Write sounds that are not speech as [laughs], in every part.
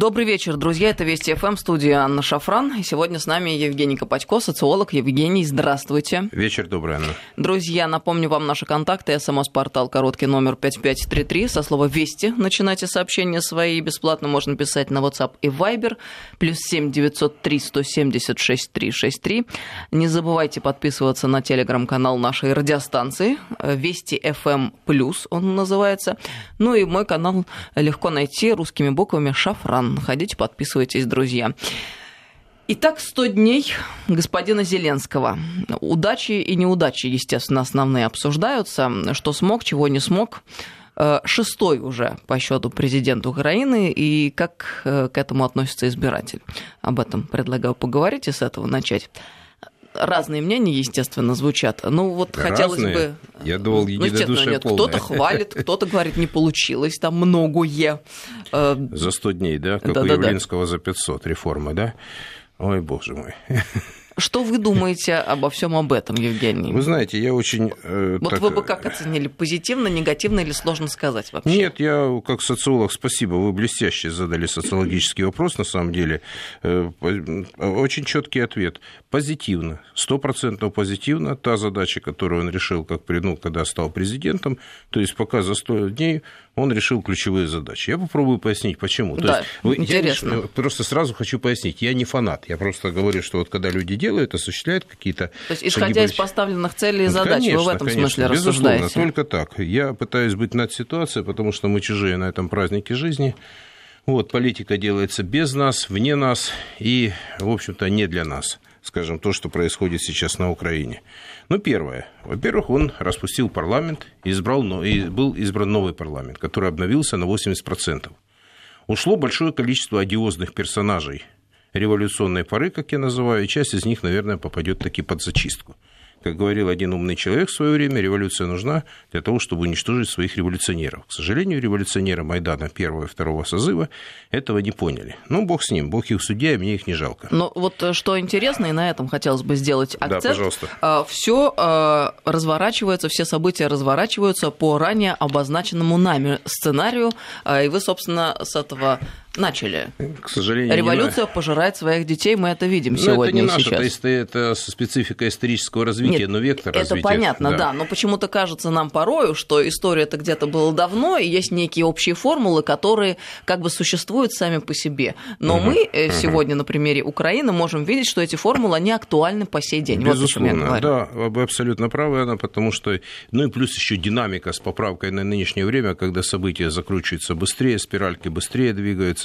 Добрый вечер, друзья. Это Вести ФМ, студия Анна Шафран. И сегодня с нами Евгений Копатько, социолог. Евгений, здравствуйте. Вечер добрый, Анна. Друзья, напомню вам наши контакты. СМС-портал короткий номер 5533. Со слова «Вести» начинайте сообщения свои. Бесплатно можно писать на WhatsApp и Viber. Плюс 7 903 176 363. Не забывайте подписываться на телеграм-канал нашей радиостанции. Вести ФМ Плюс он называется. Ну и мой канал легко найти русскими буквами «Шафран». Ходите, подписывайтесь, друзья. Итак, 100 дней господина Зеленского. Удачи и неудачи, естественно, основные обсуждаются. Что смог, чего не смог. Шестой уже по счету президент Украины. И как к этому относится избиратель? Об этом предлагаю поговорить и с этого начать разные мнения, естественно, звучат. Ну, вот Да хотелось разные? бы... Я думал, ну, естественно, нет. полное. Кто-то хвалит, кто-то говорит, не получилось, там многое. Э, За 100 дней, да? Как у Да-да-да. Явлинского за 500 реформа, да? Ой, боже мой. Что вы думаете обо всем об этом, Евгений? Вы знаете, я очень... э, Вот так, вы бы как оценили? Позитивно, негативно или сложно сказать вообще? Нет, я как социолог, спасибо, вы блестяще задали социологический вопрос, на самом деле. Э, по- Очень четкий ответ. Позитивно, стопроцентно позитивно. Та задача, которую он решил, как, ну, когда стал президентом, то есть пока за 100 дней он решил ключевые задачи. Я попробую пояснить, почему. То Да, есть вы- я интересно. не- просто сразу хочу пояснить, я не фанат, я просто говорю, что вот когда люди делают, осуществляют какие-то... То есть, шаги исходя из больш- поставленных целей и ну, задач, вы в конечно, этом конечно, смысле безусловно, рассуждаете? только так. Я пытаюсь быть над ситуацией, потому что мы чужие на этом празднике жизни. Вот, политика делается без нас, вне нас и, в общем-то, не для нас, скажем, то, что происходит сейчас на Украине. Ну, первое. Во-первых, он распустил парламент, избрал, и был избран новый парламент, который обновился на 80%. Ушло большое количество одиозных персонажей революционной поры, как я называю, и часть из них, наверное, попадет таки под зачистку. Как говорил один умный человек в свое время, революция нужна для того, чтобы уничтожить своих революционеров. К сожалению, революционеры Майдана первого и второго созыва этого не поняли. Ну, бог с ним, бог их судья, и мне их не жалко. Но вот э, что интересно, и на этом хотелось бы сделать Да, акцент. пожалуйста. Все разворачивается, все события разворачиваются по ранее обозначенному нами сценарию. э, И вы, собственно, с этого начали. К сожалению, не Революция пожирает своих детей, мы это видим Ну, сегодня это не и наше, сейчас. то есть это специфика исторического развития, Нет, но вектор это развития. понятно, да. Но почему-то кажется нам порою, что история это где-то было давно, и есть некие общие формулы, которые как бы существуют сами по себе. Но Мгм, мы мгм. сегодня на примере Украины можем видеть, что эти формулы, они актуальны по сей день. Вот Безусловно, говорю. да, вы абсолютно правы, Анна, потому что, ну и плюс еще динамика с поправкой на нынешнее время, когда события закручиваются быстрее, спиральки быстрее двигаются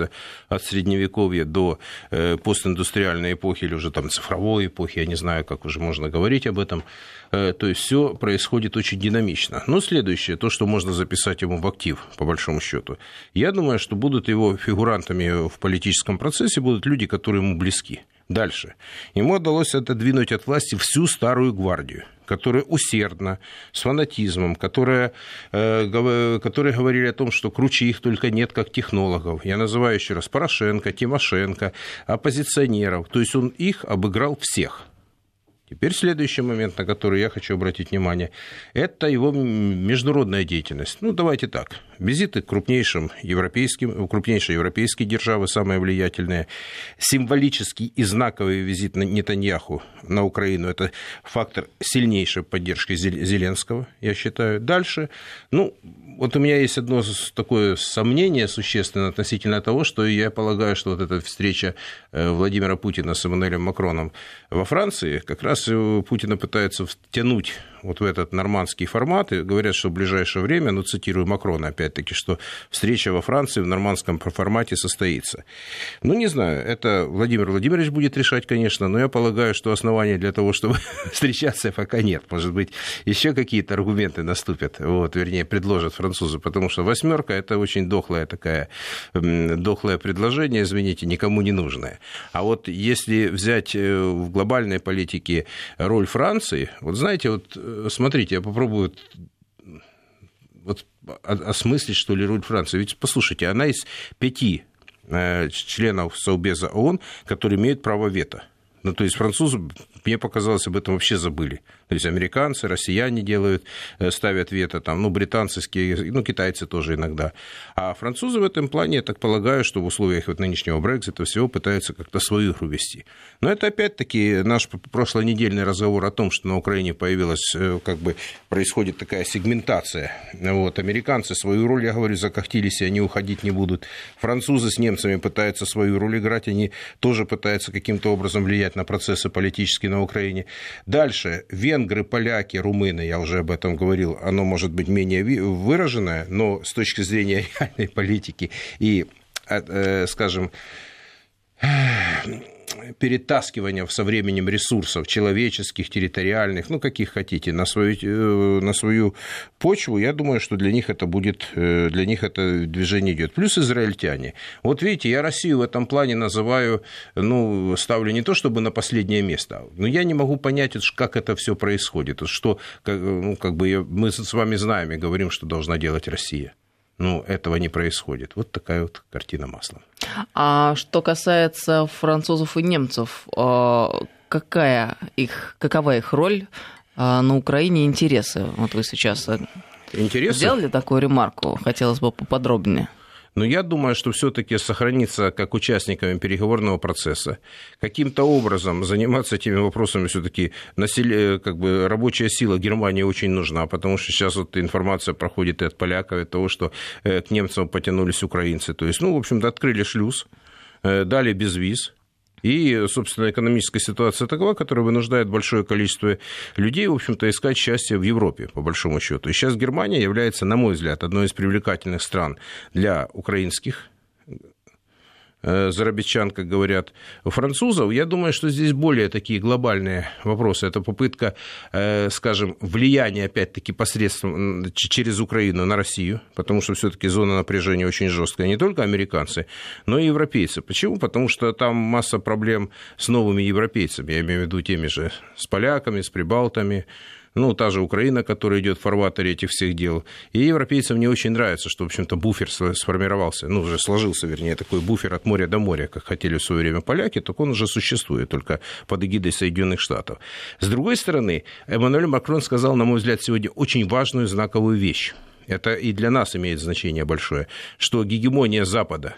от средневековья до э, постиндустриальной эпохи или уже там цифровой эпохи, я не знаю, как уже можно говорить об этом. Э, то есть все происходит очень динамично. Но следующее, то, что можно записать ему в актив, по большому счету, я думаю, что будут его фигурантами в политическом процессе, будут люди, которые ему близки. Дальше. Ему удалось отодвинуть от власти всю старую гвардию, которая усердно, с фанатизмом, которая, э, которые говорили о том, что круче их только нет, как технологов. Я называю еще раз Порошенко, Тимошенко, оппозиционеров. То есть он их обыграл всех. Теперь следующий момент, на который я хочу обратить внимание, это его международная деятельность. Ну, давайте так. Визиты к крупнейшим европейским, крупнейшие европейские державы, самые влиятельные. Символический и знаковый визит на Нетаньяху на Украину – это фактор сильнейшей поддержки Зел- Зеленского, я считаю. Дальше, ну, вот у меня есть одно такое сомнение существенное относительно того, что я полагаю, что вот эта встреча э, Владимира Путина с Эммануэлем Макроном во Франции, как раз Путина пытаются втянуть вот в этот нормандский формат, и говорят, что в ближайшее время, ну, цитирую Макрона опять-таки, что встреча во Франции в нормандском формате состоится. Ну, не знаю, это Владимир Владимирович будет решать, конечно, но я полагаю, что оснований для того, чтобы [laughs] встречаться, пока нет. Может быть, еще какие-то аргументы наступят, вот, вернее, предложат французы, потому что восьмерка это очень дохлое такое, дохлое предложение, извините, никому не нужное. А вот если взять э, в глобальной политике роль Франции, вот знаете, вот э, смотрите, я попробую вот осмыслить, что ли, роль Франции. Ведь, послушайте, она из пяти э, членов Совбеза ООН, которые имеют право вето. Ну, то есть французы Мне показалось, об этом вообще забыли. То есть американцы, россияне делают, э, ставят вето, там, ну, британцы, ну, китайцы тоже иногда. А французы в этом плане, я так полагаю, что в условиях вот нынешнего Брекзита всего пытаются как-то свою игру вести. Но это опять-таки наш прошлонедельный разговор о том, что на Украине появилась, э, как бы происходит такая сегментация. Вот, американцы свою роль, я говорю, закохтились, и они уходить не будут. Французы с немцами пытаются свою роль играть, они тоже пытаются каким-то образом влиять на процессы политические на Украине. Дальше, венгры, поляки, румыны, я уже об этом говорил, оно может быть менее выраженное, но с точки зрения [laughs] реальной политики и, э, скажем, перетаскивания со временем ресурсов человеческих, территориальных, ну, каких хотите, на свою, э, на свою почву, я думаю, что для них это будет, э, для них это движение идет. Плюс израильтяне. Вот видите, я Россию в этом плане называю, ну, ставлю не то чтобы на последнее место, но я не могу понять, как это все происходит, что, ну, как бы мы с вами знаем и говорим, что должна делать Россия. Ну, этого не происходит. Вот такая вот картина маслом. А что касается французов и немцев, а, какая их, какова их роль а, на Украине интересы? Вот вы сейчас э, Интересы? сделали такую ремарку, хотелось бы поподробнее. Но я думаю, что все-таки сохраниться как участниками переговорного процесса, каким-то образом заниматься этими вопросами все-таки насилие, как бы рабочая сила Германии очень нужна, потому что сейчас вот информация проходит и от поляков, и от того, что э, к немцам потянулись украинцы. То есть, ну, в общем-то, открыли шлюз, э, дали без виз, и, собственно, экономическая ситуация такова, которая вынуждает большое количество людей, в общем-то, искать счастье в Европе, по большому счету. И сейчас Германия является, на мой взгляд, одной из привлекательных стран для украинских Э, зарабичан, как говорят, французов, я думаю, что здесь более такие глобальные вопросы. Это попытка, э, скажем, влияния, опять-таки, посредством через Украину на Россию, потому что все-таки зона напряжения очень жесткая. Не только американцы, но и европейцы. Почему? Потому что там масса проблем с новыми европейцами, я имею в виду теми же, с поляками, с прибалтами, ну, та же Украина, которая идет в фарватере этих всех дел. И европейцам не очень нравится, что, в общем-то, буфер сформировался, ну, уже сложился, вернее, такой буфер от моря до моря, как хотели в свое время поляки, так он уже существует, только под эгидой Соединенных Штатов. С другой стороны, Эммануэль Макрон сказал, на мой взгляд, сегодня очень важную знаковую вещь. Это и для нас имеет значение большое, что гегемония Запада,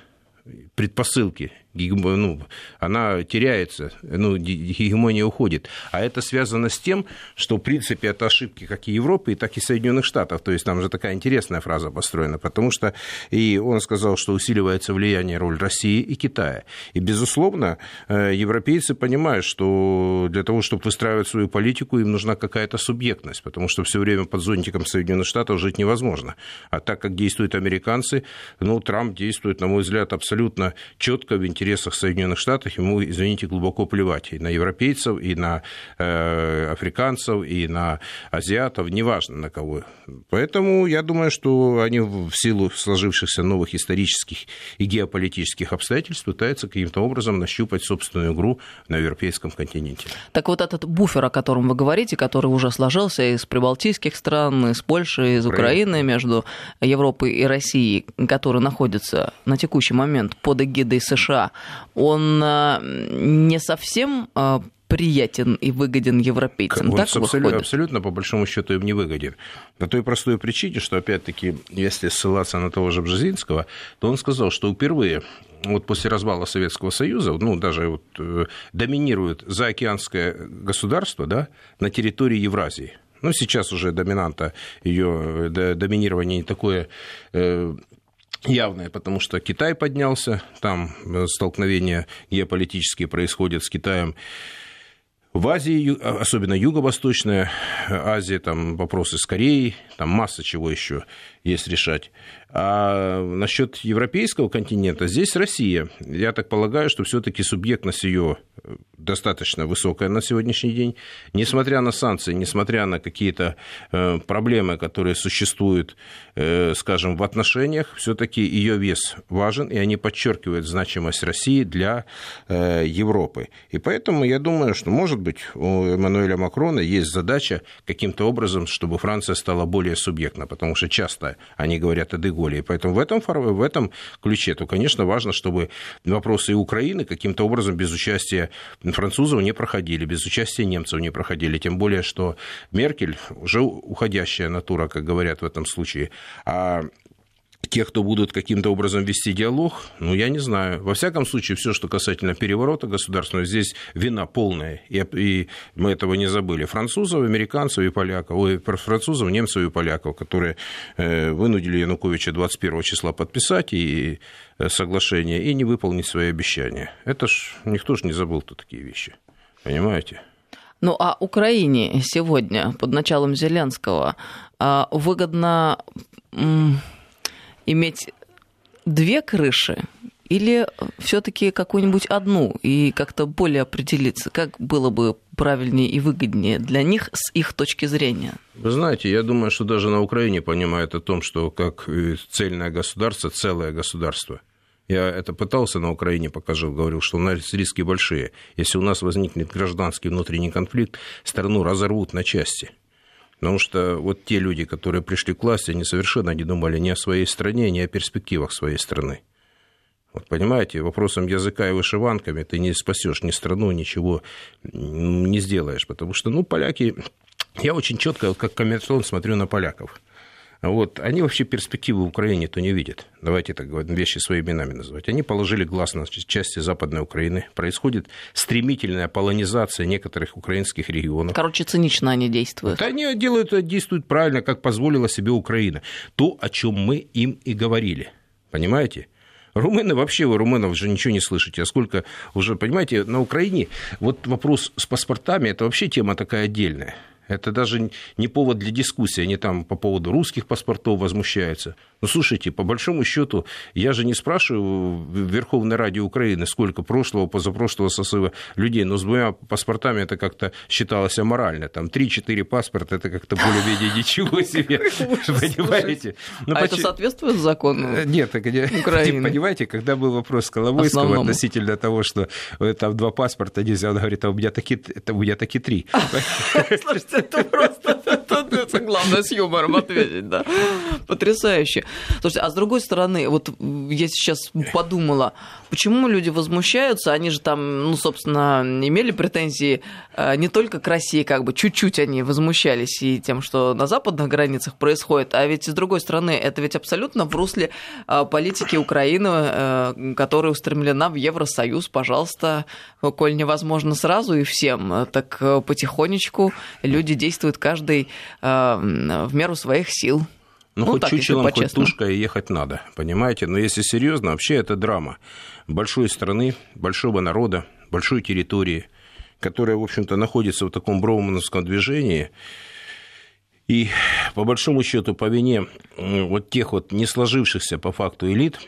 предпосылки ну, она теряется, ну, гегемония уходит. А это связано с тем, что, в принципе, это ошибки как и Европы, так и Соединенных Штатов. То есть там же такая интересная фраза построена, потому что и он сказал, что усиливается влияние роль России и Китая. И, безусловно, э, европейцы понимают, что для того, чтобы выстраивать свою политику, им нужна какая-то субъектность, потому что все время под зонтиком Соединенных Штатов жить невозможно. А так как действуют американцы, ну, Трамп действует, на мой взгляд, абсолютно четко в интересах интересах Соединенных Штатов ему, извините, глубоко плевать и на европейцев, и на э, африканцев, и на азиатов, неважно на кого. Поэтому я думаю, что они в силу сложившихся новых исторических и геополитических обстоятельств пытаются каким-то образом нащупать собственную игру на европейском континенте. Так вот этот буфер, о котором вы говорите, который уже сложился из прибалтийских стран, из Польши, из Украины, между Европой и Россией, который находится на текущий момент под эгидой США, он э, не совсем э, приятен и выгоден европейцам. Он так абсолютно, абсолютно, по большому счету, им не выгоден. По той простой причине, что, опять-таки, если ссылаться на того же Бжезинского, то он сказал, что впервые вот после развала Советского Союза, ну, даже вот, э, доминирует заокеанское государство да, на территории Евразии. Ну, сейчас уже доминанта ее доминирование не такое явное, потому что Китай поднялся, там э, столкновения геополитические происходят с Китаем. В Азии, особенно Юго-Восточная Азия, там вопросы с Кореей, там масса чего еще есть решать. А насчет европейского континента, здесь Россия. Я так полагаю, что все-таки субъектность ее достаточно высокая на сегодняшний день. Несмотря на санкции, несмотря на какие-то э, проблемы, которые существуют, э, скажем, в отношениях, все-таки ее вес важен, и они подчеркивают значимость России для э, Европы. И поэтому я думаю, что, может быть, у Эммануэля Макрона есть задача каким-то образом, чтобы Франция стала более субъектна, потому что часто они говорят о Деголе. И поэтому в этом, в этом ключе, то, конечно, важно, чтобы вопросы Украины каким-то образом без участия французов не проходили, без участия немцев не проходили. Тем более, что Меркель уже уходящая натура, как говорят в этом случае. А тех, кто будут каким-то образом вести диалог, ну, я не знаю. Во всяком случае, все, что касательно переворота государственного, здесь вина полная, и, и мы этого не забыли. Французов, американцев и поляков, ой, французов, немцев и поляков, которые э, вынудили Януковича 21 числа подписать и э, соглашение и не выполнить свои обещания. Это ж никто же не забыл тут такие вещи. Понимаете? Ну а Украине сегодня под началом Зеленского а, выгодно иметь две крыши или все-таки какую-нибудь одну и как-то более определиться, как было бы правильнее и выгоднее для них с их точки зрения? Вы знаете, я думаю, что даже на Украине понимают о том, что как цельное государство, целое государство. Я это пытался на Украине покажу, говорил, что у нас риски большие. Если у нас возникнет гражданский внутренний конфликт, страну разорвут на части. Потому что вот те люди, которые пришли к власти, они совершенно не думали ни о своей стране, ни о перспективах своей страны. Вот понимаете, вопросом языка и вышиванками ты не спасешь ни страну, ничего не сделаешь. Потому что, ну, поляки... Я очень четко, вот как коммерсант, смотрю на поляков. Вот, они вообще перспективы в Украине-то не видят. Давайте так вещи своими именами называть. Они положили глаз на части Западной Украины. Происходит стремительная полонизация некоторых украинских регионов. Короче, цинично они действуют. Вот они делают, действуют правильно, как позволила себе Украина. То, о чем мы им и говорили. Понимаете? Румыны вообще, вы румынов же ничего не слышите. А сколько уже, понимаете, на Украине вот вопрос с паспортами, это вообще тема такая отдельная. Это даже не повод для дискуссии. Они там по поводу русских паспортов возмущаются. Ну, слушайте, по большому счету, я же не спрашиваю в Верховной Раде Украины, сколько прошлого, позапрошлого сосыва людей, но с двумя паспортами это как-то считалось аморально. Там 3-4 паспорта, это как-то более-менее [laughs] ничего себе. Понимаете? Ну, а это соответствует закону э, Нет, [laughs] понимаете, когда был вопрос Коломойского относительно того, что там два паспорта нельзя, он говорит, а у меня такие, у меня такие три. [laughs] Слушайте, это просто это главное с юмором ответить, да. Потрясающе. Слушайте, а с другой стороны, вот я сейчас подумала, почему люди возмущаются, они же там, ну, собственно, имели претензии э, не только к России, как бы чуть-чуть они возмущались и тем, что на западных границах происходит, а ведь с другой стороны, это ведь абсолютно в русле э, политики Украины, э, которая устремлена в Евросоюз, пожалуйста, коль невозможно сразу и всем, так потихонечку люди действуют каждый в меру своих сил. Ну, ну хоть так, чучелом, хоть тушкой ехать надо, понимаете? Но если серьезно, вообще это драма большой страны, большого народа, большой территории, которая, в общем-то, находится в таком броумановском движении, и по большому счету по вине вот тех вот не сложившихся по факту элит,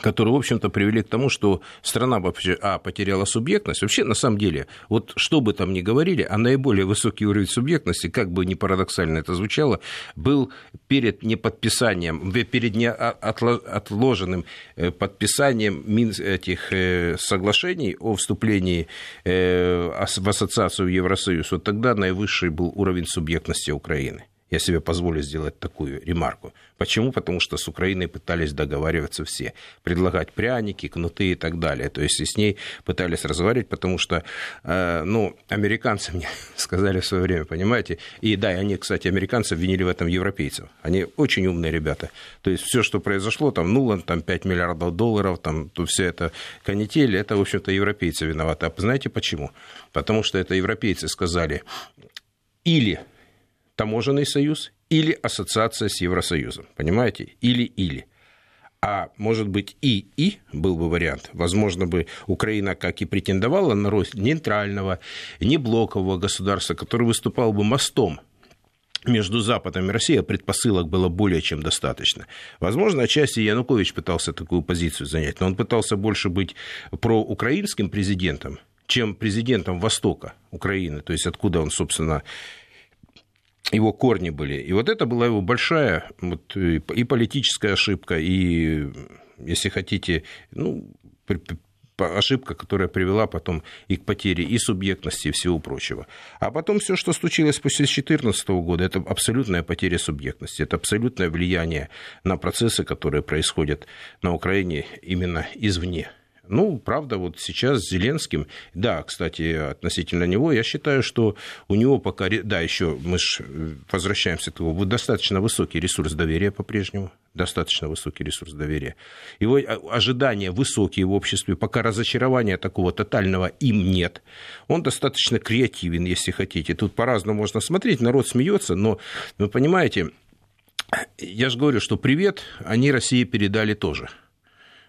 которые, в общем-то, привели к тому, что страна вообще, а, потеряла субъектность. Вообще, на самом деле, вот что бы там ни говорили, а наиболее высокий уровень субъектности, как бы ни парадоксально это звучало, был перед неподписанием, перед неотложенным э, подписанием этих э, соглашений о вступлении э, в ассоциацию в Евросоюз. Вот тогда наивысший был уровень субъектности Украины. Я себе позволю сделать такую ремарку. Почему? Потому что с Украиной пытались договариваться все, предлагать пряники, кнуты и так далее. То есть и с ней пытались разговаривать, потому что, э, ну, американцы мне [laughs] сказали в свое время, понимаете, и да, и они, кстати, американцы обвинили в этом европейцев. Они очень умные ребята. То есть все, что произошло, там Нулан, там 5 миллиардов долларов, там то все это канители, это, в общем-то, европейцы виноваты. А знаете почему? Потому что это европейцы сказали, или таможенный союз или ассоциация с Евросоюзом. Понимаете? Или-или. А может быть и-и был бы вариант. Возможно бы Украина, как и претендовала на роль нейтрального, неблокового государства, который выступал бы мостом между Западом и Россией, а предпосылок было более чем достаточно. Возможно, отчасти Янукович пытался такую позицию занять, но он пытался больше быть проукраинским президентом, чем президентом Востока Украины, то есть откуда он, собственно, его корни были. И вот это была его большая вот, и политическая ошибка, и, если хотите, ну, ошибка, которая привела потом и к потере и субъектности, и всего прочего. А потом все, что случилось после 2014 года, это абсолютная потеря субъектности, это абсолютное влияние на процессы, которые происходят на Украине именно извне. Ну, правда, вот сейчас с Зеленским, да, кстати, относительно него, я считаю, что у него пока, да, еще мы же э, возвращаемся к тому, достаточно высокий ресурс доверия по-прежнему, достаточно высокий ресурс доверия. Его ожидания высокие в обществе, пока разочарования такого тотального им нет. Он достаточно креативен, если хотите. Тут по-разному можно смотреть, народ смеется, но вы понимаете, я же говорю, что привет они России передали тоже –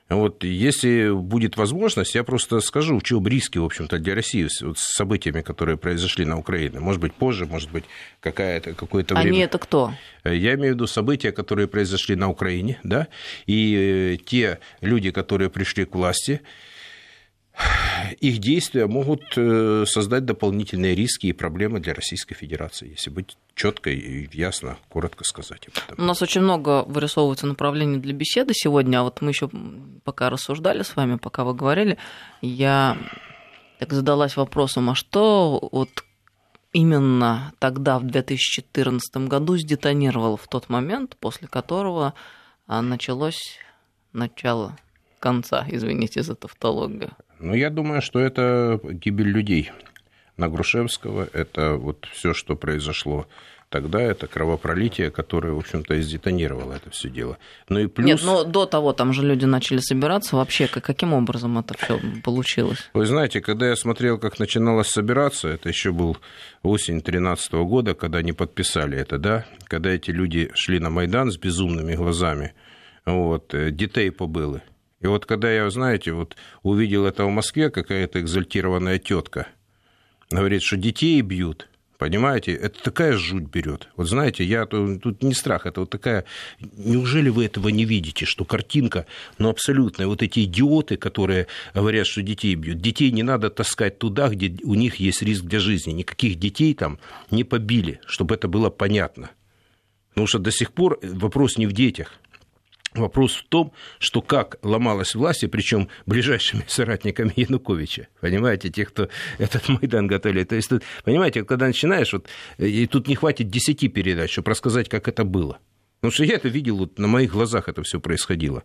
вот если будет возможность, я просто скажу, в чем риски, в общем-то, для России вот, с событиями, которые произошли на Украине. Может быть, позже, может быть, какая-то, какое-то время. Они это кто? Я имею в виду события, которые произошли на Украине, да, и э, те люди, которые пришли к власти, их действия могут э, создать дополнительные риски и проблемы для Российской Федерации, если быть четко и ясно, коротко сказать об этом. У нас очень много вырисовывается направлений для беседы сегодня, а вот мы еще пока рассуждали с вами, пока вы говорили, я так задалась вопросом, а что вот именно тогда, в 2014 году, сдетонировало в тот момент, после которого а, началось начало конца, извините за тавтологию? Ну, я думаю, что это гибель людей на Грушевского, это вот все, что произошло тогда, это кровопролитие, которое, в общем-то, и сдетонировало это все дело. Ну и плюс... Нет, но до того там же люди начали собираться. Вообще, каким образом это все получилось? Вы знаете, когда я смотрел, как начиналось собираться, это еще был осень 2013 года, когда они подписали это, да, когда эти люди шли на Майдан с безумными глазами, вот, э, детей побыло. И вот когда я, знаете, вот увидел это в Москве, какая-то экзальтированная тетка говорит, что детей бьют, Понимаете, это такая жуть берет. Вот знаете, я тут не страх, это вот такая. Неужели вы этого не видите, что картинка, ну абсолютная. Вот эти идиоты, которые говорят, что детей бьют. Детей не надо таскать туда, где у них есть риск для жизни. Никаких детей там не побили, чтобы это было понятно. Потому что до сих пор вопрос не в детях. Вопрос в том, что как ломалась власть, и причем ближайшими [laughs] соратниками Януковича, понимаете, тех, кто этот Майдан готовили. То есть, тут, понимаете, когда начинаешь, вот, и тут не хватит десяти передач, чтобы рассказать, как это было. Потому что я это видел, вот, на моих глазах это все происходило.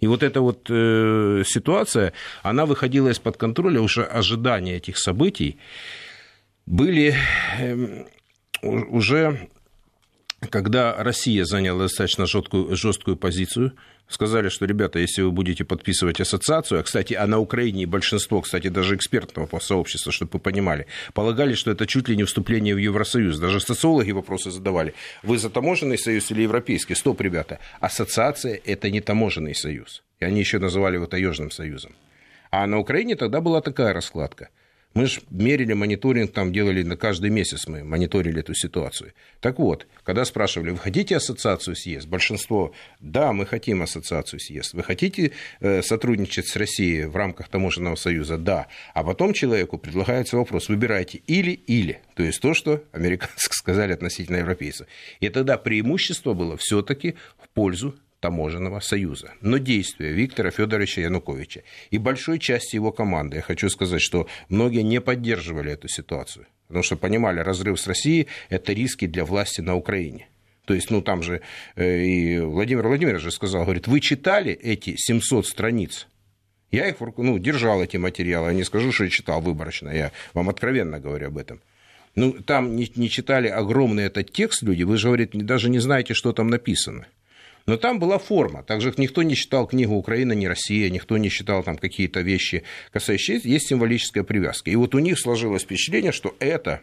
И вот эта вот э, ситуация, она выходила из-под контроля, уже ожидания этих событий были э, уже когда Россия заняла достаточно жесткую, жесткую позицию, сказали, что, ребята, если вы будете подписывать ассоциацию, а, кстати, а на Украине большинство, кстати, даже экспертного сообщества, чтобы вы понимали, полагали, что это чуть ли не вступление в Евросоюз. Даже социологи вопросы задавали. Вы за таможенный союз или европейский? Стоп, ребята. Ассоциация – это не таможенный союз. И они еще называли его таежным союзом. А на Украине тогда была такая раскладка – мы же мерили мониторинг, там делали на каждый месяц мы мониторили эту ситуацию. Так вот, когда спрашивали, вы хотите ассоциацию съезд? Большинство, да, мы хотим ассоциацию съезд. Вы хотите э, сотрудничать с Россией в рамках таможенного союза? Да. А потом человеку предлагается вопрос, выбирайте или-или. То есть то, что американцы [laughs] сказали относительно европейцев. И тогда преимущество было все-таки в пользу таможенного союза. Но действия Виктора Федоровича Януковича и большой части его команды, я хочу сказать, что многие не поддерживали эту ситуацию, потому что понимали, разрыв с Россией – это риски для власти на Украине. То есть, ну, там же э, и Владимир Владимирович же сказал, говорит, вы читали эти 700 страниц? Я их ну, держал, эти материалы, я не скажу, что я читал выборочно, я вам откровенно говорю об этом. Ну, там не, не читали огромный этот текст люди, вы же, говорит, даже не знаете, что там написано. Но там была форма. Также никто не читал книгу «Украина, не Россия», никто не читал там какие-то вещи, касающиеся, есть символическая привязка. И вот у них сложилось впечатление, что это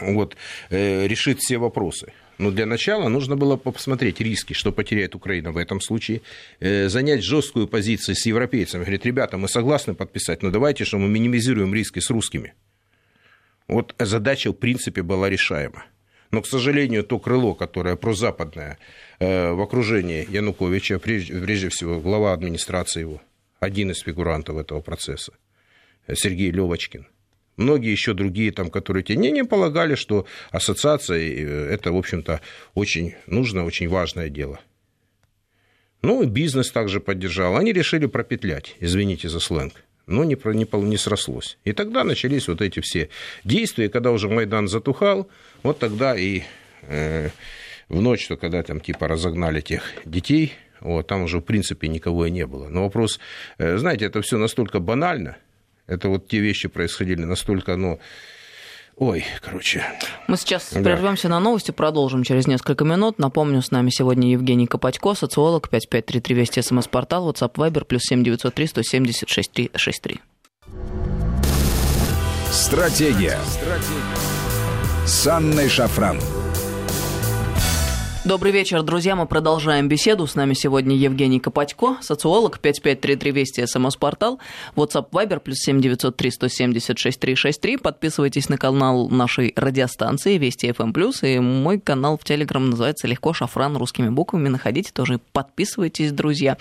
вот, э, решит все вопросы. Но для начала нужно было посмотреть риски, что потеряет Украина в этом случае, э, занять жесткую позицию с европейцами. Говорит, ребята, мы согласны подписать, но давайте, что мы минимизируем риски с русскими. Вот задача, в принципе, была решаема. Но, к сожалению, то крыло, которое прозападное э, в окружении Януковича, прежде, всего глава администрации его, один из фигурантов этого процесса, Сергей Левочкин, многие еще другие, там, которые те не, не полагали, что ассоциация э, – это, в общем-то, очень нужное, очень важное дело. Ну, и бизнес также поддержал. Они решили пропетлять, извините за сленг. Но не, не, не срослось. И тогда начались вот эти все действия, когда уже Майдан затухал, вот тогда и э, в ночь, что когда там типа разогнали тех детей, вот, там уже в принципе никого и не было. Но вопрос, э, знаете, это все настолько банально, это вот те вещи происходили настолько, ну, Ой, короче. Мы сейчас да. прервемся на новости, продолжим через несколько минут. Напомню, с нами сегодня Евгений Копатько, социолог, 5533 Вести, СМС-портал, WhatsApp, Viber, плюс 7903 176 363. Стратегия. Стратегия. С Анной Шафран. Добрый вечер, друзья. Мы продолжаем беседу. С нами сегодня Евгений Копатько, социолог, 5533 Вести, СМС-портал, WhatsApp Viber, плюс 7903 176 363. Подписывайтесь на канал нашей радиостанции Вести FM+, и мой канал в Телеграм называется легко «Шафран» русскими буквами. Находите тоже, подписывайтесь, друзья.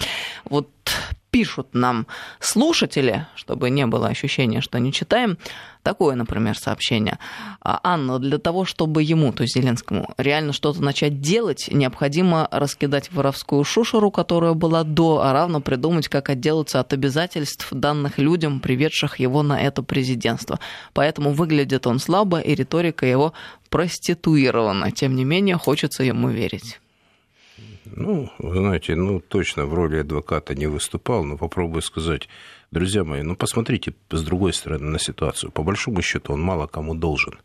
Вот пишут нам слушатели, чтобы не было ощущения, что не читаем, такое, например, сообщение. «А, Анна, для того, чтобы ему, то есть Зеленскому, реально что-то начать делать, необходимо раскидать воровскую шушеру, которая была до, а равно придумать, как отделаться от обязательств, данных людям, приведших его на это президентство. Поэтому выглядит он слабо, и риторика его проституирована. Тем не менее, хочется ему верить. Ну, вы знаете, ну, точно в роли адвоката не выступал, но попробую сказать, друзья мои, ну, посмотрите с другой стороны на ситуацию. По большому счету он мало кому должен,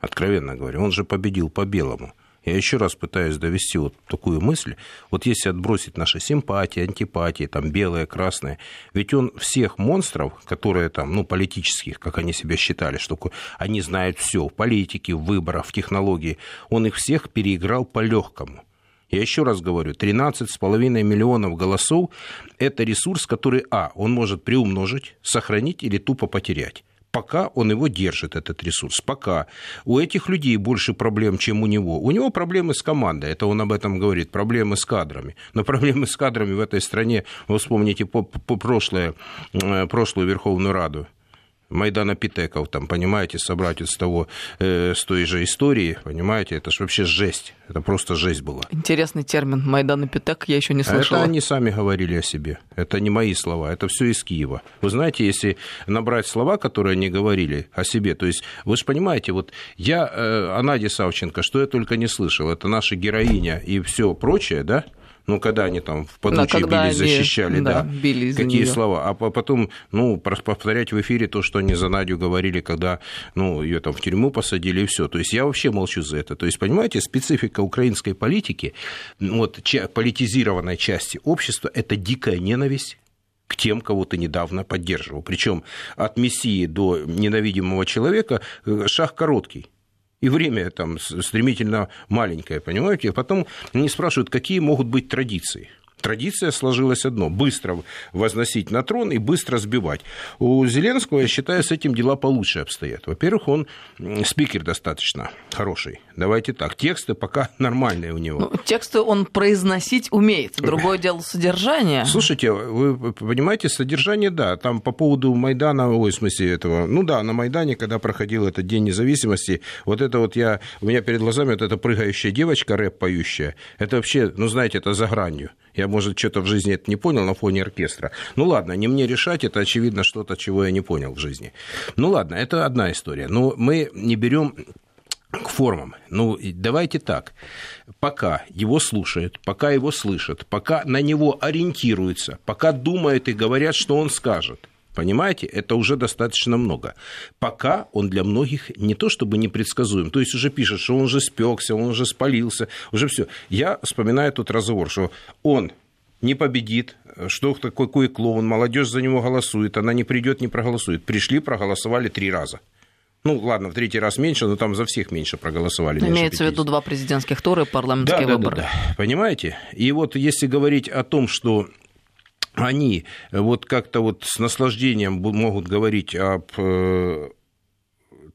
откровенно говоря. Он же победил по белому. Я еще раз пытаюсь довести вот такую мысль. Вот если отбросить наши симпатии, антипатии, там белые, красные, ведь он всех монстров, которые там, ну, политических, как они себя считали, что они знают все в политике, в выборах, в технологии, он их всех переиграл по легкому. Я еще раз говорю, 13,5 миллионов голосов – это ресурс, который, а, он может приумножить, сохранить или тупо потерять пока он его держит, этот ресурс, пока. У этих людей больше проблем, чем у него. У него проблемы с командой, это он об этом говорит, проблемы с кадрами. Но проблемы с кадрами в этой стране, вы вспомните по, по прошлое, э, прошлую Верховную Раду, Майдана Питеков, там, понимаете, собрать из того, э, с той же истории, понимаете, это же вообще жесть, это просто жесть была. Интересный термин Майдана Питек, я еще не слышал. Это они сами говорили о себе, это не мои слова, это все из Киева. Вы знаете, если набрать слова, которые они говорили о себе, то есть, вы же понимаете, вот я э, о Наде Савченко, что я только не слышал, это наша героиня и все прочее, да, ну, когда они там в подучие да, бились, они, защищали, да, да бились какие неё. слова. А потом, ну, повторять в эфире то, что они за Надю говорили, когда, ну, ее там в тюрьму посадили, и все. То есть я вообще молчу за это. То есть, понимаете, специфика украинской политики, вот, политизированной части общества, это дикая ненависть к тем, кого ты недавно поддерживал. Причем от мессии до ненавидимого человека э, шаг короткий и время там стремительно маленькое, понимаете? А потом они спрашивают, какие могут быть традиции традиция сложилась одно – быстро возносить на трон и быстро сбивать. У Зеленского, я считаю, с этим дела получше обстоят. Во-первых, он спикер достаточно хороший. Давайте так, тексты пока [laughs] нормальные у него. Ну, тексты он произносить умеет, другое дело содержание. Слушайте, вы понимаете, содержание, да, там по поводу Майдана, ой, в смысле этого, ну да, на Майдане, когда проходил этот День независимости, вот это вот я, у меня перед глазами вот эта прыгающая девочка, рэп поющая, это вообще, ну знаете, это за гранью. Я, может, что-то в жизни это не понял на фоне оркестра. Ну ладно, не мне решать, это очевидно что-то, чего я не понял в жизни. Ну ладно, это одна история. Но мы не берем к формам. Ну, давайте так. Пока его слушают, пока его слышат, пока на него ориентируются, пока думают и говорят, что он скажет – Понимаете, это уже достаточно много. Пока он для многих не то чтобы непредсказуем, то есть уже пишет, что он уже спекся, он уже спалился, уже все. Я вспоминаю тот разговор, что он не победит, что какой клоун, молодежь за него голосует, она не придет, не проголосует. Пришли, проголосовали три раза. Ну, ладно, в третий раз меньше, но там за всех меньше проголосовали. Имеется в виду два президентских тура и парламентские да, выборы. Да, да, да. Понимаете? И вот если говорить о том, что они вот как-то вот с наслаждением могут говорить об э,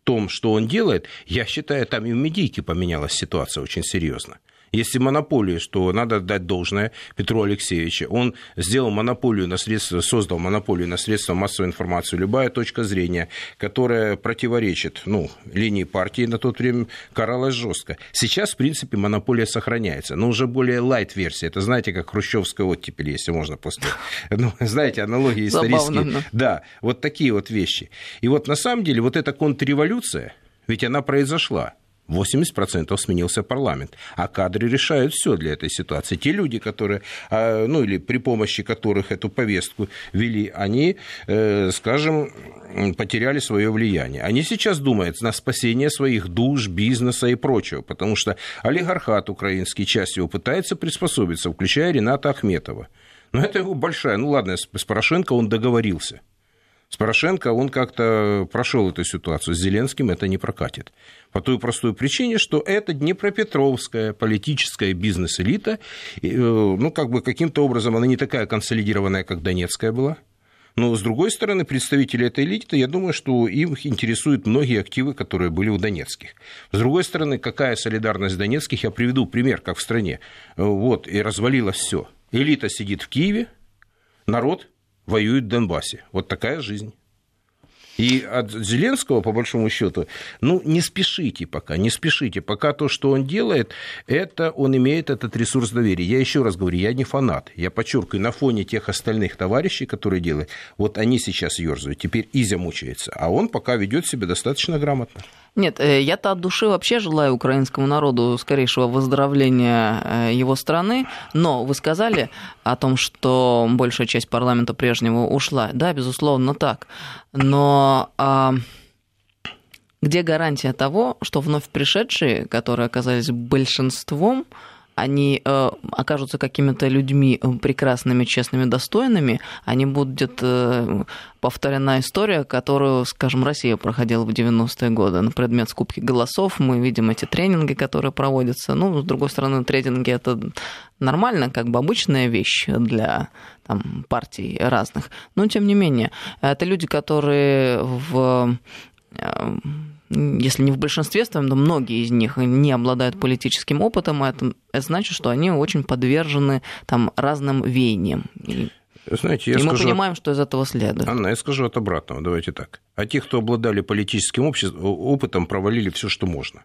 том, что он делает, я считаю, там и в медийке поменялась ситуация очень серьезно. Если монополию, что надо дать должное Петру Алексеевичу. Он сделал монополию на средства, создал монополию на средства массовой информации. Любая точка зрения, которая противоречит ну, линии партии на тот время, каралась жестко. Сейчас, в принципе, монополия сохраняется, но уже более лайт-версия. Это, знаете, как хрущевская оттепель, если можно после... Ну, знаете, аналогии исторические. Забавно, Да, вот такие вот вещи. И вот на самом деле вот эта контрреволюция, ведь она произошла. 80% сменился парламент. А кадры решают все для этой ситуации. Те люди, которые, а, ну или при помощи которых эту повестку вели, они, э, скажем, потеряли свое влияние. Они сейчас думают на спасение своих душ, бизнеса и прочего, потому что олигархат украинский, часть его пытается приспособиться, включая Рената Ахметова. Но это его большая, ну ладно, с Порошенко он договорился. С Порошенко он как-то прошел эту ситуацию, с Зеленским это не прокатит. По той простой причине, что это Днепропетровская политическая бизнес-элита, э, ну, как бы каким-то образом она не такая консолидированная, как Донецкая была, но, с другой стороны, представители этой элиты, я думаю, что им интересуют многие активы, которые были у донецких. С другой стороны, какая солидарность донецких? Я приведу пример, как в стране. Вот, и развалилось все. Элита сидит в Киеве, народ воюет в Донбассе. Вот такая жизнь. И от Зеленского, по большому счету, ну, не спешите пока, не спешите. Пока то, что он делает, это он имеет этот ресурс доверия. Я еще раз говорю, я не фанат. Я подчеркиваю, на фоне тех остальных товарищей, которые делают, вот они сейчас ерзают. Теперь Изя мучается. А он пока ведет себя достаточно грамотно. Нет, э, я-то от души вообще желаю украинскому народу скорейшего выздоровления э, его страны, но вы сказали о том, что большая часть парламента прежнего ушла. Да, безусловно, так. Но а, где гарантия того, что вновь пришедшие, которые оказались большинством, они э, окажутся какими-то людьми э, прекрасными, честными, достойными, они будут э, повторена история, которую, скажем, Россия проходила в 90-е годы на предмет скупки голосов. Мы видим эти тренинги, которые проводятся. Ну, с другой стороны, тренинги это нормально, как бы обычная вещь для там, партий разных. Но, тем не менее, это люди, которые в э, если не в большинстве своем, но многие из них не обладают политическим опытом, это, это значит, что они очень подвержены там, разным веяниям. Знаете, я и скажу, мы понимаем, что из этого следует. Анна, я скажу от обратного, давайте так. А те, кто обладали политическим опытом, провалили все, что можно.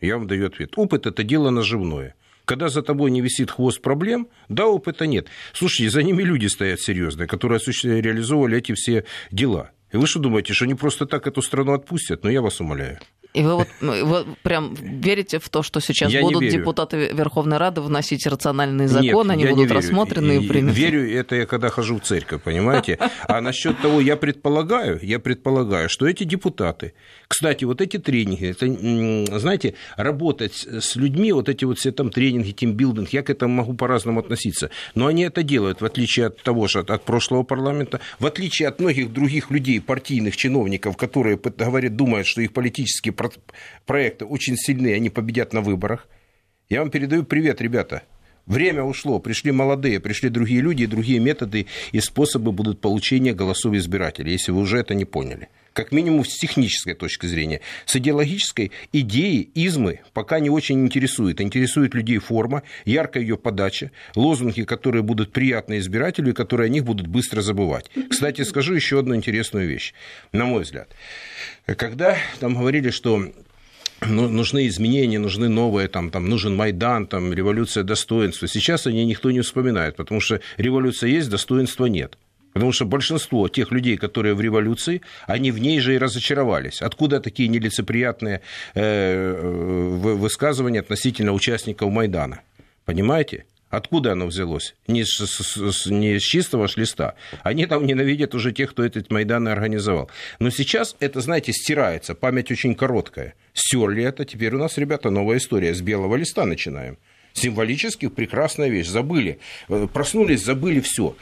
Я вам даю ответ. Опыт – это дело наживное. Когда за тобой не висит хвост проблем, да, опыта нет. Слушайте, за ними люди стоят серьезные, которые реализовывали эти все дела. И вы что думаете, что они просто так эту страну отпустят? Ну, я вас умоляю. И вы вот вы прям верите в то, что сейчас я будут депутаты Верховной Рады вносить рациональные законы, Нет, они будут рассмотрены и приняты? Верю, это я когда хожу в церковь, понимаете? А насчет того, я предполагаю, я предполагаю, что эти депутаты, кстати, вот эти тренинги, это, знаете, работать с людьми, вот эти вот все там тренинги, тимбилдинг, я к этому могу по-разному относиться, но они это делают, в отличие от того же, от прошлого парламента, в отличие от многих других людей, партийных чиновников, которые говорят, думают, что их политические проекты очень сильны, они победят на выборах. Я вам передаю привет, ребята. Время ушло, пришли молодые, пришли другие люди, другие методы и способы будут получения голосов избирателей, если вы уже это не поняли. Как минимум с технической точки зрения. С идеологической идеи, измы пока не очень интересует. Интересует людей форма, яркая ее подача, лозунги, которые будут приятны избирателю и которые о них будут быстро забывать. Кстати, скажу еще одну интересную вещь, на мой взгляд. Когда там говорили, что ну, нужны изменения, нужны новые, там, там нужен Майдан, там, революция достоинства. Сейчас о ней никто не вспоминает, потому что революция есть, достоинства нет. Потому что большинство тех людей, которые в революции, они в ней же и разочаровались. Откуда такие нелицеприятные э, высказывания относительно участников Майдана? Понимаете? Откуда оно взялось? Не с, не с чистого шлиста. Они там ненавидят уже тех, кто этот Майдан организовал. Но сейчас это, знаете, стирается. Память очень короткая. Стерли это. Теперь у нас, ребята, новая история. С белого листа начинаем. Символически прекрасная вещь. Забыли. Э, проснулись, забыли все.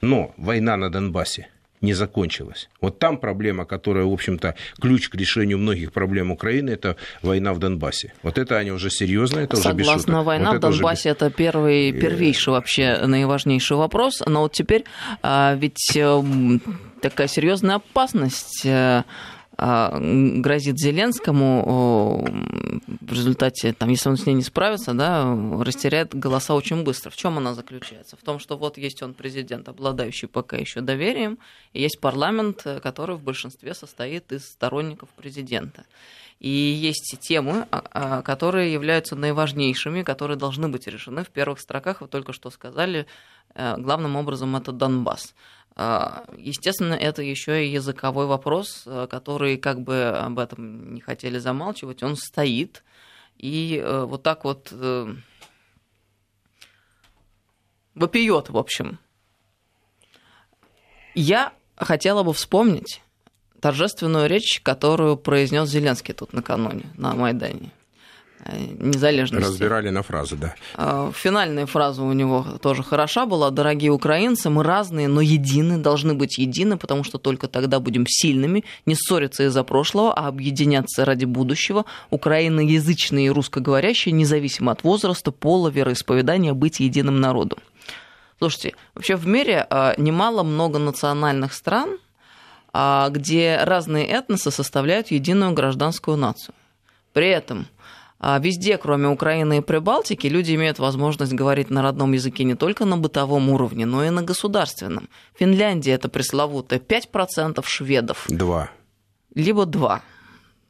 Но война на Донбассе не закончилась. Вот там проблема, которая, в общем-то, ключ к решению многих проблем Украины, это война в Донбассе. Вот это, они уже серьезно, это Согласна, уже без шуток. война вот в Донбассе это, без... это первый, э, первейший вообще наиважнейший вопрос. Но вот теперь а, ведь эм, такая серьезная опасность э, грозит Зеленскому в результате, там, если он с ней не справится, да, растеряет голоса очень быстро. В чем она заключается? В том, что вот есть он президент, обладающий пока еще доверием, и есть парламент, который в большинстве состоит из сторонников президента. И есть темы, а, а, которые являются наиважнейшими, которые должны быть решены в первых строках. Вы только что сказали, э, главным образом это Донбасс. А, естественно, это еще и языковой вопрос, э, который, как бы об этом не хотели замалчивать, он стоит. И э, вот так вот э, вопиет, в общем. Я хотела бы вспомнить торжественную речь, которую произнес Зеленский тут накануне на Майдане. Э, незалежности. Разбирали на фразы, да. А, финальная фраза у него тоже хороша была. Дорогие украинцы, мы разные, но едины, должны быть едины, потому что только тогда будем сильными, не ссориться из-за прошлого, а объединяться ради будущего. Украиноязычные и русскоговорящие, независимо от возраста, пола, вероисповедания, быть единым народом. Слушайте, вообще в мире а, немало многонациональных стран, а, где разные этносы составляют единую гражданскую нацию. При этом везде, кроме Украины и Прибалтики, люди имеют возможность говорить на родном языке не только на бытовом уровне, но и на государственном. Финляндия это пресловутая 5% шведов. Два. Либо два.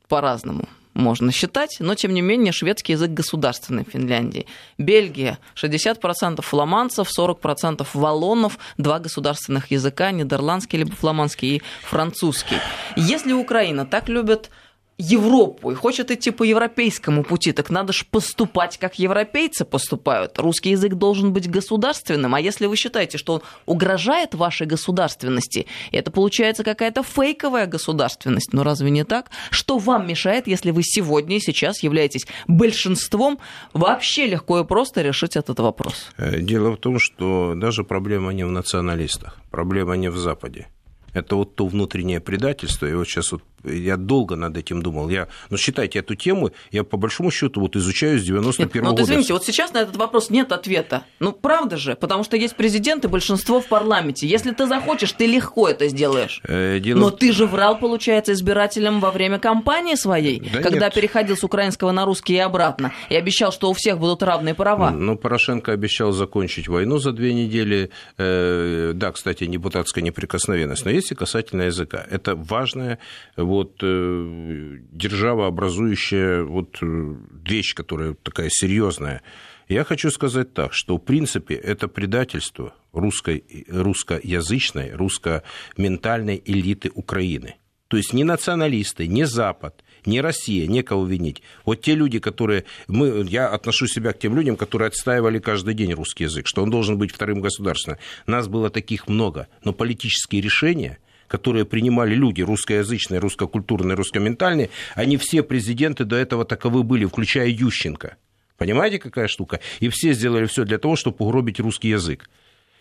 По-разному можно считать, но тем не менее шведский язык государственный в Финляндии. Бельгия 60% фламандцев, 40% валлонов, два государственных языка, нидерландский либо фламандский и французский. Если Украина так любит Европу и хочет идти по европейскому пути, так надо же поступать, как европейцы поступают. Русский язык должен быть государственным, а если вы считаете, что он угрожает вашей государственности, это получается какая-то фейковая государственность, но разве не так? Что вам мешает, если вы сегодня и сейчас являетесь большинством, вообще легко и просто решить этот вопрос? Э, дело в том, что даже проблема не в националистах, проблема не в Западе. Это вот то внутреннее предательство, и вот сейчас вот я долго над этим думал. Я, ну, считайте, эту тему я по большому счету вот изучаю с 91 -го ну, года. извините, вот сейчас на этот вопрос нет ответа. Ну, правда же, потому что есть президент и большинство в парламенте. Если ты захочешь, ты легко это сделаешь. Э, дело... Но ты же врал, получается, избирателям во время кампании своей, да когда нет. переходил с украинского на русский и обратно, и обещал, что у всех будут равные права. Ну, Порошенко обещал закончить войну за две недели. Э, да, кстати, депутатская неприкосновенность. Но и касательно языка. Это важная вот э, державообразующая вот э, вещь, которая такая серьезная. Я хочу сказать так, что в принципе это предательство русской, русскоязычной, русско-ментальной элиты Украины. То есть не националисты, не Запад, не Россия, некого винить. Вот те люди, которые... Мы, я отношу себя к тем людям, которые отстаивали каждый день русский язык, что он должен быть вторым государственным. Нас было таких много, но политические решения – которые принимали люди русскоязычные, русскокультурные, русскоментальные, они все президенты до этого таковы были, включая Ющенко. Понимаете, какая штука? И все сделали все для того, чтобы угробить русский язык.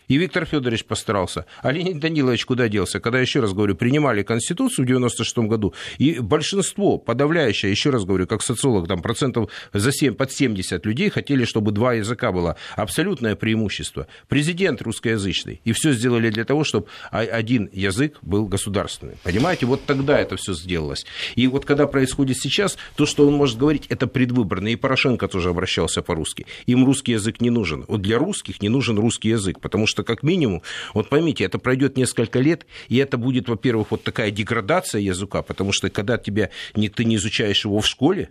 И Виктор Федорович постарался. А Леонид Данилович куда делся? Когда, еще раз говорю, принимали Конституцию в 96 году, и большинство, подавляющее, еще раз говорю, как социолог, там процентов за 7, под 70 людей хотели, чтобы два языка было. Абсолютное преимущество. Президент русскоязычный. И все сделали для того, чтобы один язык был государственный. Понимаете, вот тогда это все сделалось. И вот когда происходит сейчас, то, что он может говорить, это предвыборно. И Порошенко тоже обращался по-русски. Им русский язык не нужен. Вот для русских не нужен русский язык, потому что что как минимум, вот поймите, это пройдет несколько лет, и это будет, во-первых, вот такая деградация языка, потому что когда тебя, не, ты не изучаешь его в школе,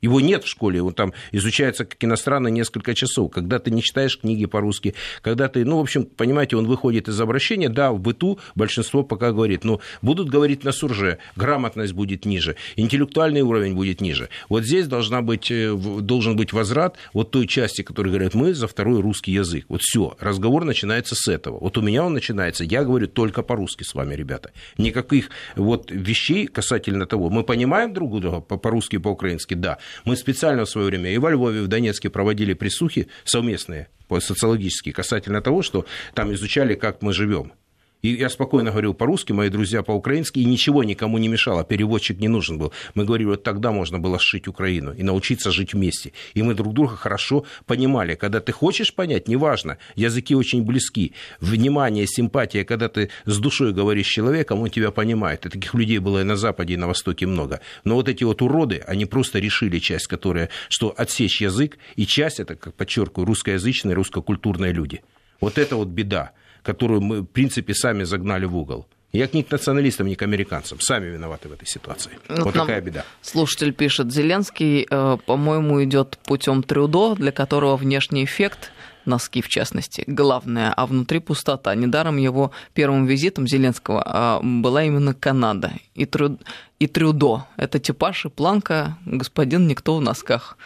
его нет в школе, он там изучается как иностранный несколько часов. Когда ты не читаешь книги по-русски, когда ты, ну, в общем, понимаете, он выходит из обращения, да, в быту большинство пока говорит, но будут говорить на сурже, грамотность будет ниже, интеллектуальный уровень будет ниже. Вот здесь должна быть, э, должен быть возврат вот той части, которая говорит, мы за второй русский язык. Вот все, разговор начинается с этого. Вот у меня он начинается, я говорю только по-русски с вами, ребята. Никаких вот вещей касательно того, мы понимаем друг друга по-русски по-украински, да, мы специально в свое время и во Львове, и в Донецке проводили присухи совместные, социологические, касательно того, что там изучали, как мы живем. И я спокойно говорил по-русски, мои друзья по-украински, и ничего никому не мешало, переводчик не нужен был. Мы говорили, вот тогда можно было сшить Украину и научиться жить вместе. И мы друг друга хорошо понимали. Когда ты хочешь понять, неважно, языки очень близки. Внимание, симпатия, когда ты с душой говоришь с человеком, он тебя понимает. И таких людей было и на Западе, и на Востоке много. Но вот эти вот уроды, они просто решили часть, которая, что отсечь язык, и часть, это, как подчеркиваю, русскоязычные, русскокультурные люди. Вот это вот беда которую мы, в принципе, сами загнали в угол. Я ни к националистам, ни к американцам. Сами виноваты в этой ситуации. Вот, вот такая беда. Слушатель пишет, Зеленский, э, по-моему, идет путем Трюдо, для которого внешний эффект носки в частности, главное, а внутри пустота. Недаром его первым визитом Зеленского а, была именно Канада и, Трю... и Трюдо. Это типаж и планка господин никто в носках.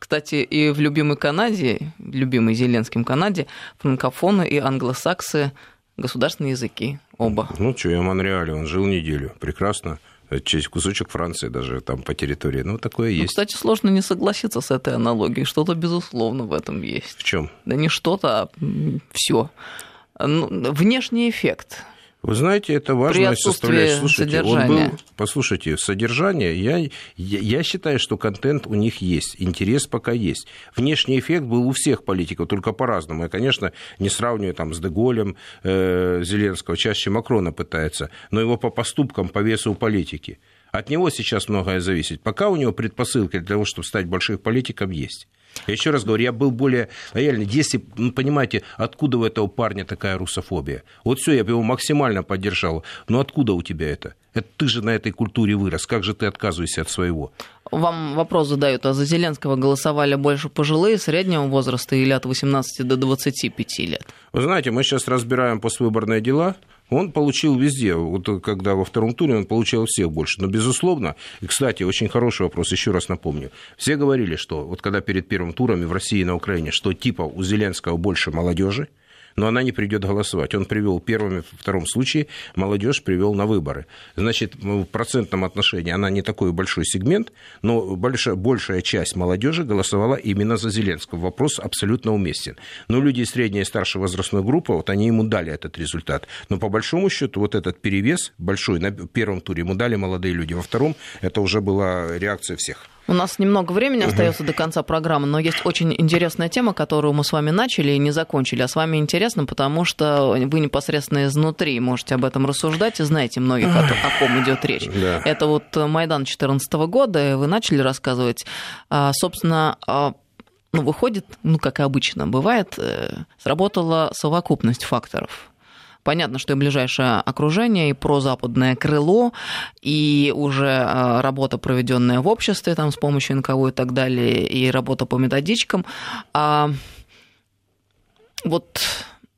Кстати, и в любимой Канаде, любимой Зеленским Канаде, франкофоны и англосаксы государственные языки оба. Ну, что, я в Монреале, он жил неделю, прекрасно. Честь кусочек Франции даже там по территории. Ну, такое ну, есть. Кстати, сложно не согласиться с этой аналогией. Что-то, безусловно, в этом есть. В чем? Да не что-то, а все. Ну, внешний эффект. Вы знаете, это важная составляющая. Слушайте, он был, послушайте, содержание, я, я, я считаю, что контент у них есть, интерес пока есть. Внешний эффект был у всех политиков, только по-разному. Я, конечно, не сравниваю там, с Деголем э, Зеленского, чаще Макрона пытается, но его по поступкам, по весу политики. От него сейчас многое зависит. Пока у него предпосылки для того, чтобы стать большим политиком, есть. Я еще раз говорю, я был более лояльный. Если, ну, понимаете, откуда у этого парня такая русофобия? Вот все, я бы его максимально поддержал. Но откуда у тебя это? Это ты же на этой культуре вырос. Как же ты отказываешься от своего? Вам вопрос задают, а за Зеленского голосовали больше пожилые, среднего возраста или от 18 до 25 лет? Вы знаете, мы сейчас разбираем поствыборные дела. Он получил везде. Вот когда во втором туре он получал всех больше. Но, безусловно, и, кстати, очень хороший вопрос, еще раз напомню. Все говорили, что вот когда перед первым туром в России и на Украине, что типа у Зеленского больше молодежи, но она не придет голосовать. Он привел первым и втором случае, молодежь привел на выборы. Значит, в процентном отношении она не такой большой сегмент, но большая, большая часть молодежи голосовала именно за Зеленского. Вопрос абсолютно уместен. Но люди средней и старшей возрастной группы, вот они ему дали этот результат. Но по большому счету вот этот перевес большой на первом туре ему дали молодые люди, во втором это уже была реакция всех. У нас немного времени остается до конца программы, но есть очень интересная тема, которую мы с вами начали и не закончили. А с вами интересно, потому что вы непосредственно изнутри можете об этом рассуждать и знаете многих, о, о ком идет речь. Да. Это вот Майдан 2014 года, вы начали рассказывать. А, собственно, а, ну, выходит, ну, как и обычно бывает, э, сработала совокупность факторов Понятно, что и ближайшее окружение, и прозападное крыло, и уже э, работа, проведенная в обществе там, с помощью НКО и так далее, и работа по методичкам. А вот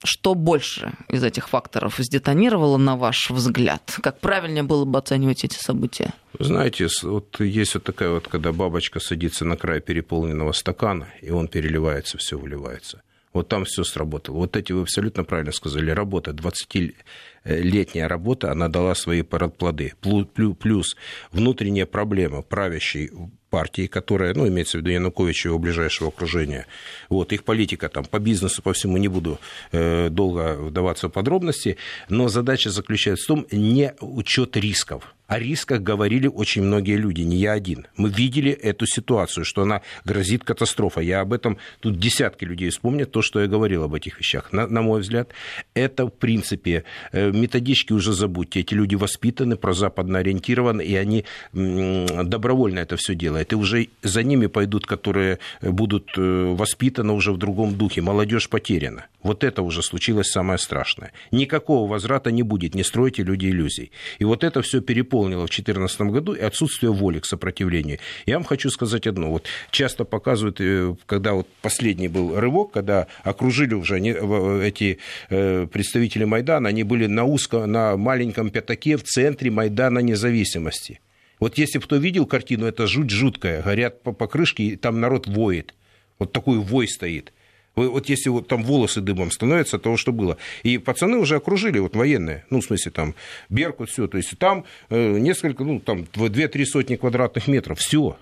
что больше из этих факторов сдетонировало, на ваш взгляд? Как правильнее было бы оценивать эти события? Вы знаете, вот есть вот такая вот, когда бабочка садится на край переполненного стакана, и он переливается, все выливается. Вот там все сработало. Вот эти вы абсолютно правильно сказали. Работа, 20-летняя работа, она дала свои плоды. Плюс внутренняя проблема правящей партии, которая, ну, имеется в виду Януковича и его ближайшего окружения. Вот, их политика там по бизнесу, по всему не буду э, долго вдаваться в подробности, но задача заключается в том, не учет рисков. О рисках говорили очень многие люди, не я один. Мы видели эту ситуацию, что она грозит катастрофой. Я об этом, тут десятки людей вспомнят то, что я говорил об этих вещах. На, на мой взгляд, это, в принципе, э, методички уже забудьте. Эти люди воспитаны, прозападно ориентированы, и они добровольно это все делают. И уже за ними пойдут, которые будут э, воспитаны уже в другом духе. Молодежь потеряна. Вот это уже случилось самое страшное. Никакого возврата не будет, не стройте люди иллюзий. И вот это все переполнило в 2014 году и отсутствие воли к сопротивлению. Я вам хочу сказать одно. Вот часто показывают, э, когда вот последний был рывок, когда окружили уже эти э, представители Майдана, они были на узком, на маленьком пятаке в центре Майдана независимости. Вот если кто видел картину, это жуть жуткая. Горят по покрышке, и там народ воет. Вот такой вой стоит. Вот если вот там волосы дымом становятся от того, что было. И пацаны уже окружили, вот военные, ну, в смысле, там, Беркут, все. То есть там э, несколько, ну, там, две-три сотни квадратных метров, все.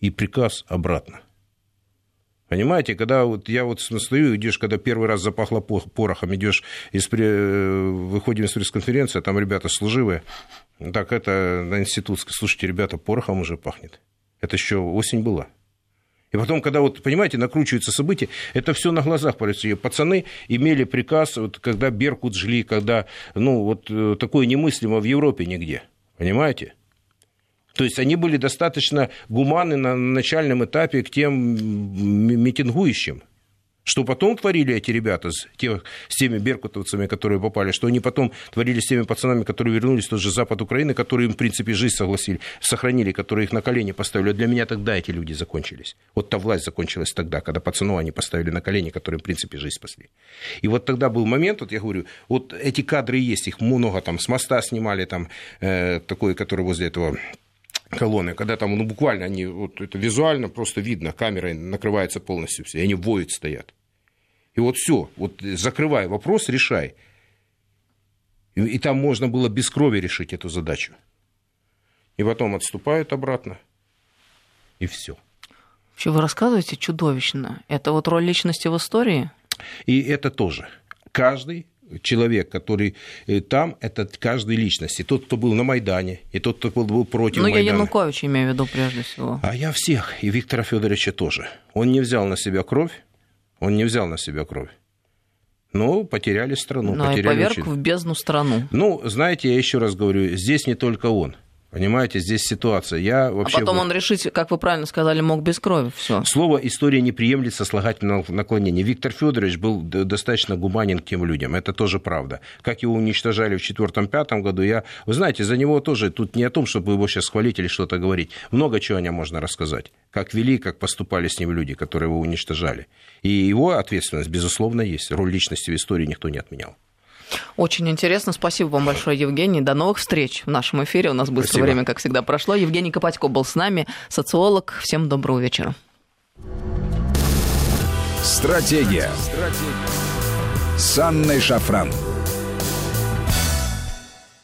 И приказ обратно. Понимаете, когда вот я вот стою, идешь, когда первый раз запахло порохом, идешь, из, выходим из пресс-конференции, а там ребята служивые, так это на институтской, слушайте, ребята, порохом уже пахнет. Это еще осень была. И потом, когда вот, понимаете, накручиваются события, это все на глазах происходит. Пацаны имели приказ, вот, когда Беркут жгли, когда, ну, вот э, такое немыслимо в Европе нигде. Понимаете? То есть они были достаточно гуманны на начальном этапе к тем митингующим. Что потом творили эти ребята с, тех, с теми беркутовцами, которые попали, что они потом творили с теми пацанами, которые вернулись в тот же Запад Украины, которые им, в принципе, жизнь согласили, сохранили, которые их на колени поставили. Для меня тогда эти люди закончились. Вот та власть закончилась тогда, когда пацану они поставили на колени, которые, в принципе, жизнь спасли. И вот тогда был момент, вот я говорю, вот эти кадры есть, их много там, с моста снимали, там, э, такой, который возле этого колонны, когда там, ну, буквально они, вот это визуально просто видно, камерой накрывается полностью все, и они воют стоят. И вот все, вот закрывай вопрос, решай. И, и там можно было без крови решить эту задачу. И потом отступают обратно, и все. Вообще вы рассказываете чудовищно. Это вот роль личности в истории? И это тоже. Каждый человек, который э, там, это каждой личности. Тот, кто был на Майдане, и тот, кто был против ну, Майдана. Ну, я Януковича имею в виду прежде всего. А я всех, и Виктора Федоровича тоже. Он не взял на себя кровь, он не взял на себя кровь. Но потеряли страну. Ну, потеряли и поверг в бездну страну. Ну, знаете, я еще раз говорю, здесь не только он. Понимаете, здесь ситуация. Я а вообще... А потом он решить, как вы правильно сказали, мог без крови. Все. Слово «история» не приемлет сослагательного наклонения. Виктор Федорович был достаточно гуманен к тем людям. Это тоже правда. Как его уничтожали в четвертом-пятом году, я... Вы знаете, за него тоже тут не о том, чтобы его сейчас хвалить или что-то говорить. Много чего о нем можно рассказать. Как вели, как поступали с ним люди, которые его уничтожали. И его ответственность, безусловно, есть. Роль личности в истории никто не отменял. Очень интересно. Спасибо вам большое, Евгений. До новых встреч в нашем эфире. У нас быстро Спасибо. время, как всегда, прошло. Евгений Копатько был с нами, социолог. Всем доброго вечера. Стратегия. Стратегия. С Анной Шафран.